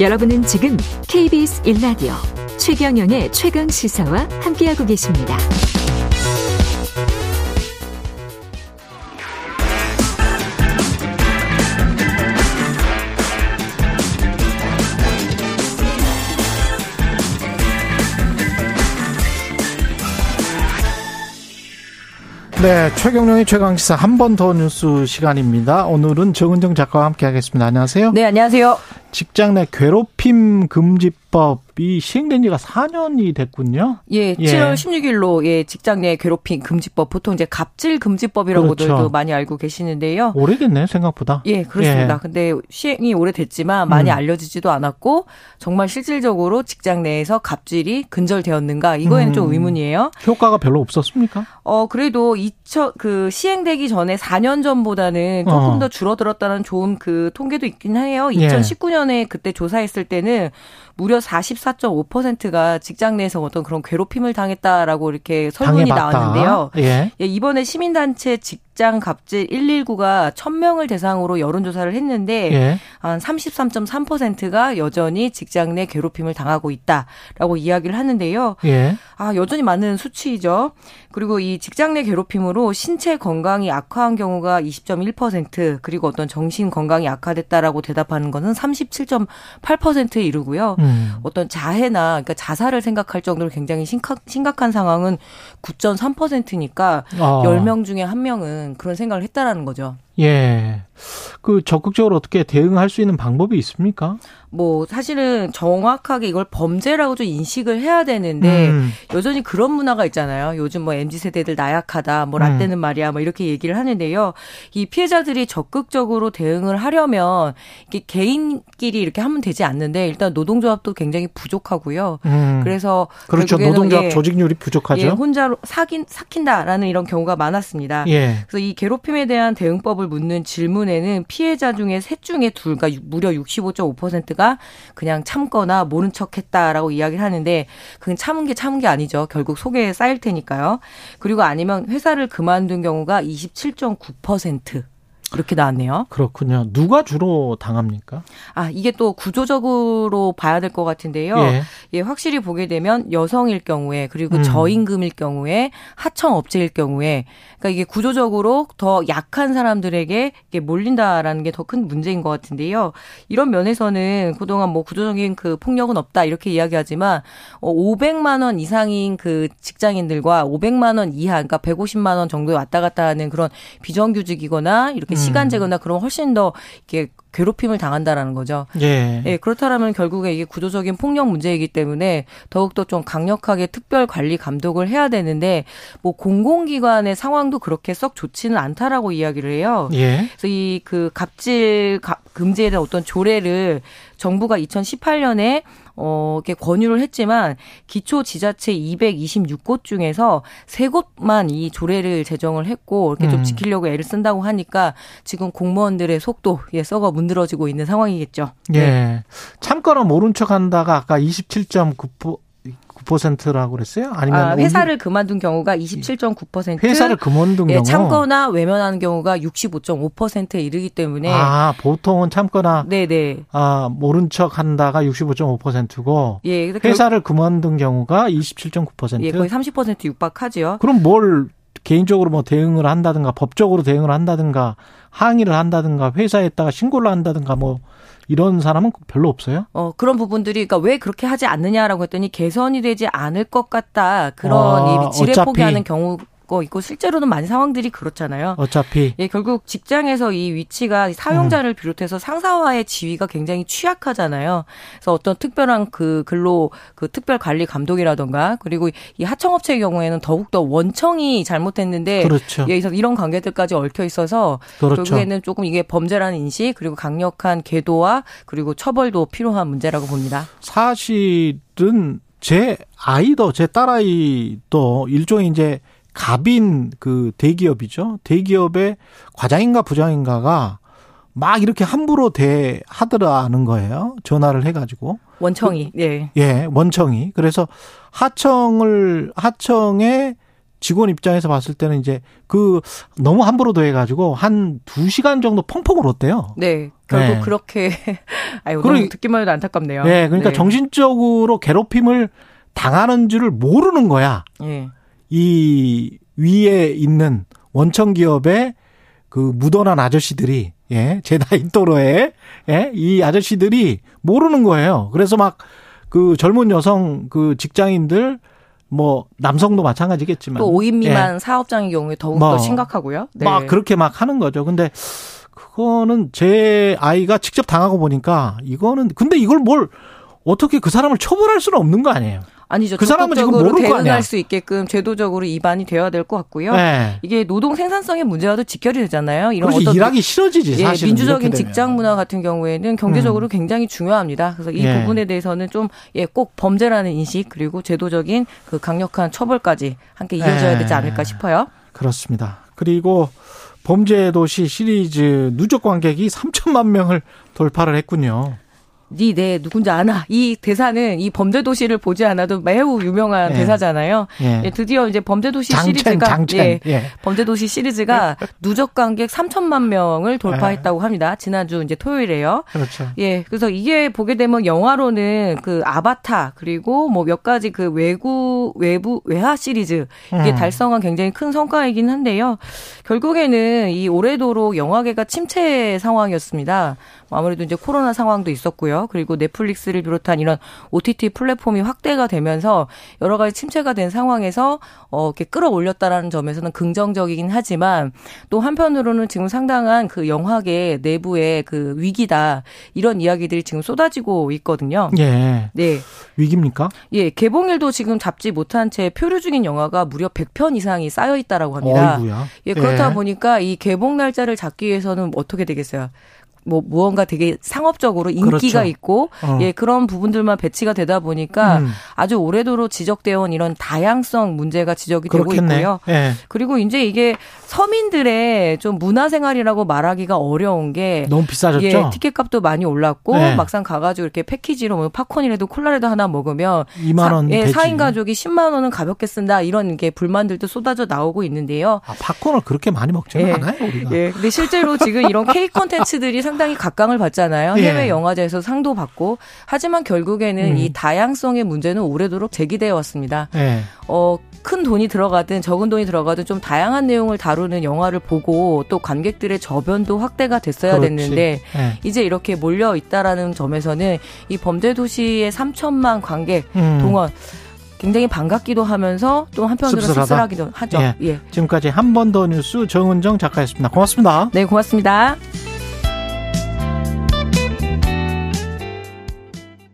여러분은 지금 KBS 1라디오 최경영의 최강 시사와 함께하고 계십니다. 네, 최경영의 최강시사 한 번 더 뉴스 시간입니다. 오늘은 정은정 작가와 함께하겠습니다. 안녕하세요. 네, 안녕하세요. 직장 내 괴롭힘 금지법 이 시행된 지가 4년이 됐군요. 예, 7월 16일로 예, 직장 내 괴롭힘 금지법 보통 이제 갑질 금지법이라고도 그렇죠. 많이 알고 계시는데요. 오래됐네 생각보다. 예, 그렇습니다. 예. 근데 시행이 오래됐지만 많이 음. 알려지지도 않았고 정말 실질적으로 직장 내에서 갑질이 근절되었는가 이거에는 음. 좀 의문이에요. 효과가 별로 없었습니까? 어, 그래도 2000, 그 시행되기 전에 4년 전보다는 조금 어. 더 줄어들었다는 좋은 그 통계도 있긴 해요. 2019년 에 예. 그때 조사했을 때는 무려 44.5%가 직장 내에서 어떤 그런 괴롭힘을 당했다라고 이렇게 설문이 당해봤다. 나왔는데요. 예. 예, 이번에 시민단체 직 직장 갑질 119가 1000명을 대상으로 여론조사를 했는데 예. 한 33.3%가 여전히 직장 내 괴롭힘을 당하고 있다라고 이야기를 하는데요. 예. 아, 여전히 많은 수치이죠. 그리고 이 직장 내 괴롭힘으로 신체 건강이 악화한 경우가 20.1% 그리고 어떤 정신 건강이 악화됐다라고 대답하는 것은 37.8%에 이르고요. 음. 어떤 자해나 그러니까 자살을 생각할 정도로 굉장히 심각, 심각한 상황은 9.3%니까 어. 10명 중에 1명은 그런 생각을 했다라는 거죠. 예. 그 적극적으로 어떻게 대응할 수 있는 방법이 있습니까? 뭐 사실은 정확하게 이걸 범죄라고 좀 인식을 해야 되는데 음. 여전히 그런 문화가 있잖아요. 요즘 뭐 MZ 세대들 나약하다, 뭐 라떼는 음. 말이야, 뭐 이렇게 얘기를 하는데요. 이 피해자들이 적극적으로 대응을 하려면 이게 개인끼리 이렇게 하면 되지 않는데 일단 노동조합도 굉장히 부족하고요. 음. 그래서 그렇죠. 노동조합 예, 조직률이 부족하죠. 예, 혼자로 사긴 삭힌다라는 이런 경우가 많았습니다. 예. 그래서 이 괴롭힘에 대한 대응법을 묻는 질문에는 피해자 중에 셋 중에 둘과 무려 65.5%가 그냥 참거나 모른 척했다라고 이야기를 하는데 그건 참은 게 참은 게 아니죠. 결국 속에 쌓일 테니까요. 그리고 아니면 회사를 그만둔 경우가 27.9%. 이렇게 나왔네요. 그렇군요. 누가 주로 당합니까? 아, 이게 또 구조적으로 봐야 될 것 같은데요. 예. 예. 확실히 보게 되면 여성일 경우에 그리고 음. 저임금일 경우에 하청 업체일 경우에 그러니까 이게 구조적으로 더 약한 사람들에게 몰린다라는 게 더 큰 문제인 것 같은데요. 이런 면에서는 그동안 뭐 구조적인 그 폭력은 없다 이렇게 이야기하지만 500만 어, 원 이상인 그 직장인들과 500만 원 이하 그러니까 150만 원 정도에 왔다 갔다 하는 그런 비정규직이거나 이렇게 시간 제거나 음. 그런 훨씬 더 이렇게 괴롭힘을 당한다라는 거죠. 예. 예, 그렇다면 결국에 이게 구조적인 폭력 문제이기 때문에 더욱더 좀 강력하게 특별 관리 감독을 해야 되는데 뭐 공공기관의 상황도 그렇게 썩 좋지는 않다라고 이야기를 해요. 예. 그래서 이 그 갑질 금지에 대한 어떤 조례를 정부가 2018년에 어, 이렇게 권유를 했지만 기초 지자체 226곳 중에서 3곳만 이 조례를 제정을 했고 이렇게 좀 음. 지키려고 애를 쓴다고 하니까 지금 공무원들의 속도 예 썩어 문드러지고 있는 상황이겠죠. 예. 네. 참거나 모른 척 한다가 아까 27.9% 9%라고 그랬어요? 아니면 아, 회사를 오기... 그만둔 경우가 27.9%. 회사를 그만둔 예, 경우 참거나 외면하는 경우가 65.5%에 이르기 때문에 아, 보통은 참거나 네, 네. 아, 모른 척 한다가 65.5%고 예, 회사를 결... 그만둔 경우가 27.9%. 예, 거의 30% 육박하지요. 그럼 뭘 개인적으로 뭐 대응을 한다든가 법적으로 대응을 한다든가 항의를 한다든가 회사에다가 신고를 한다든가 뭐 이런 사람은 별로 없어요? 어, 그런 부분들이, 그러니까 왜 그렇게 하지 않느냐라고 했더니 개선이 되지 않을 것 같다. 그런 아, 지뢰 포기하는 경우 거 있고 실제로는 많은 상황들이 그렇잖아요. 어차피 예 결국 직장에서 이 위치가 사용자를 음. 비롯해서 상사와의 지위가 굉장히 취약하잖아요. 그래서 어떤 특별한 그 근로 그 특별 관리 감독이라던가 그리고 이 하청업체의 경우에는 더욱 더 원청이 잘못했는데 그렇죠. 예 그래서 이런 관계들까지 얽혀 있어서 그렇죠. 결국에는 조금 이게 범죄라는 인식 그리고 강력한 계도와 그리고 처벌도 필요한 문제라고 봅니다. 사실은 제 아이도 제 딸아이도 일종의 이제 갑인 그 대기업이죠. 대기업의 과장인가 부장인가가 막 이렇게 함부로 대하더라는 거예요. 전화를 해가지고. 원청이, 그, 예. 예, 원청이. 그래서 하청을, 하청에 직원 입장에서 봤을 때는 이제 그 너무 함부로 더해가지고 한 두 시간 정도 펑펑 울었대요. 네. 결국 네. 그렇게 아유 그러, 너무 듣기만 해도 안타깝네요. 네, 그러니까 네. 정신적으로 괴롭힘을 당하는 줄을 모르는 거야. 네. 이 위에 있는 원청 기업의 그 무던한 아저씨들이 예, 제 나이 또래에 예, 이 아저씨들이 모르는 거예요. 그래서 막 그 젊은 여성 그 직장인들 뭐 남성도 마찬가지겠지만 또 5인 미만 예. 사업장의 경우에 더욱 뭐, 더 심각하고요. 네. 막 그렇게 막 하는 거죠. 근데 그거는 제 아이가 직접 당하고 보니까 이거는 근데 이걸 뭘 어떻게 그 사람을 처벌할 수는 없는 거 아니에요. 아니죠. 그 사람은 지금 모를 대응할 수 있게끔 제도적으로 입안이 되어야 될 것 같고요. 네. 이게 노동 생산성의 문제와도 직결이 되잖아요. 이런 어떤 일하기 싫어지지 사실. 예, 민주적인 직장 문화 같은 경우에는 경제적으로 음. 굉장히 중요합니다. 그래서 이 예. 부분에 대해서는 좀 예, 꼭 범죄라는 인식 그리고 제도적인 그 강력한 처벌까지 함께 이어져야 예. 되지 않을까 싶어요. 그렇습니다. 그리고 범죄 도시 시리즈 누적 관객이 3천만 명을 돌파를 했군요. 니네 누군지 아나 이 대사는 이 범죄 도시를 보지 않아도 매우 유명한 예. 대사잖아요. 예. 예, 드디어 이제 범죄 도시 장첸, 시리즈가 장첸. 예, 예. 범죄 도시 시리즈가 누적 관객 3천만 명을 돌파했다고 예. 합니다. 지난주 이제 토요일에요. 그렇죠. 예, 그래서 이게 보게 되면 영화로는 그 아바타 그리고 뭐 몇 가지 그 외구 외부 외화 시리즈 이게 음. 달성한 굉장히 큰 성과이긴 한데요. 결국에는 이 올해도록 영화계가 침체 상황이었습니다. 아무래도 이제 코로나 상황도 있었고요. 그리고 넷플릭스를 비롯한 이런 OTT 플랫폼이 확대가 되면서 여러 가지 침체가 된 상황에서 어 이렇게 끌어올렸다라는 점에서는 긍정적이긴 하지만 또 한편으로는 지금 상당한 그 영화계 내부의 그 위기다 이런 이야기들이 지금 쏟아지고 있거든요. 예. 네. 위기입니까? 예, 개봉일도 지금 잡지 못한 채 표류 중인 영화가 무려 100편 이상이 쌓여 있다라고 합니다. 어이구야. 예, 그렇다 예. 보니까 이 개봉 날짜를 잡기 위해서는 어떻게 되겠어요? 뭐 무언가 되게 상업적으로 인기가 그렇죠. 있고 어. 예 그런 부분들만 배치가 되다 보니까 음. 아주 오래도록 지적되어 온 이런 다양성 문제가 지적이 그렇겠네. 되고 있고요. 예. 그리고 이제 이게 서민들의 좀 문화생활이라고 말하기가 어려운 게 너무 비싸졌죠. 예, 티켓값도 많이 올랐고 네. 막상 가가지고 이렇게 패키지로 뭐 팝콘이라도 콜라라도 하나 먹으면 2만 원, 예, 4인 가족이 10만 원은 가볍게 쓴다 이런 게 불만들도 쏟아져 나오고 있는데요. 아, 팝콘을 그렇게 많이 먹지는 예. 않아요 우리가. 예, 근데 실제로 지금 이런 K 콘텐츠들이 상당히 각광을 받잖아요. 예. 해외 영화제에서 상도 받고 하지만 결국에는 음. 이 다양성의 문제는 오래도록 제기되어 왔습니다. 예. 어, 큰 돈이 들어가든 적은 돈이 들어가든 좀 다양한 내용을 다루는 영화를 보고 또 관객들의 저변도 확대가 됐어야 그렇지. 됐는데 네. 이제 이렇게 몰려 있다라는 점에서는 이 범죄 도시의 3천만 관객 음. 동원 굉장히 반갑기도 하면서 또 한편으로 씁쓸하다. 씁쓸하기도 하죠. 예. 예. 지금까지 한 번 더 뉴스 정은정 작가였습니다. 고맙습니다. 네, 고맙습니다.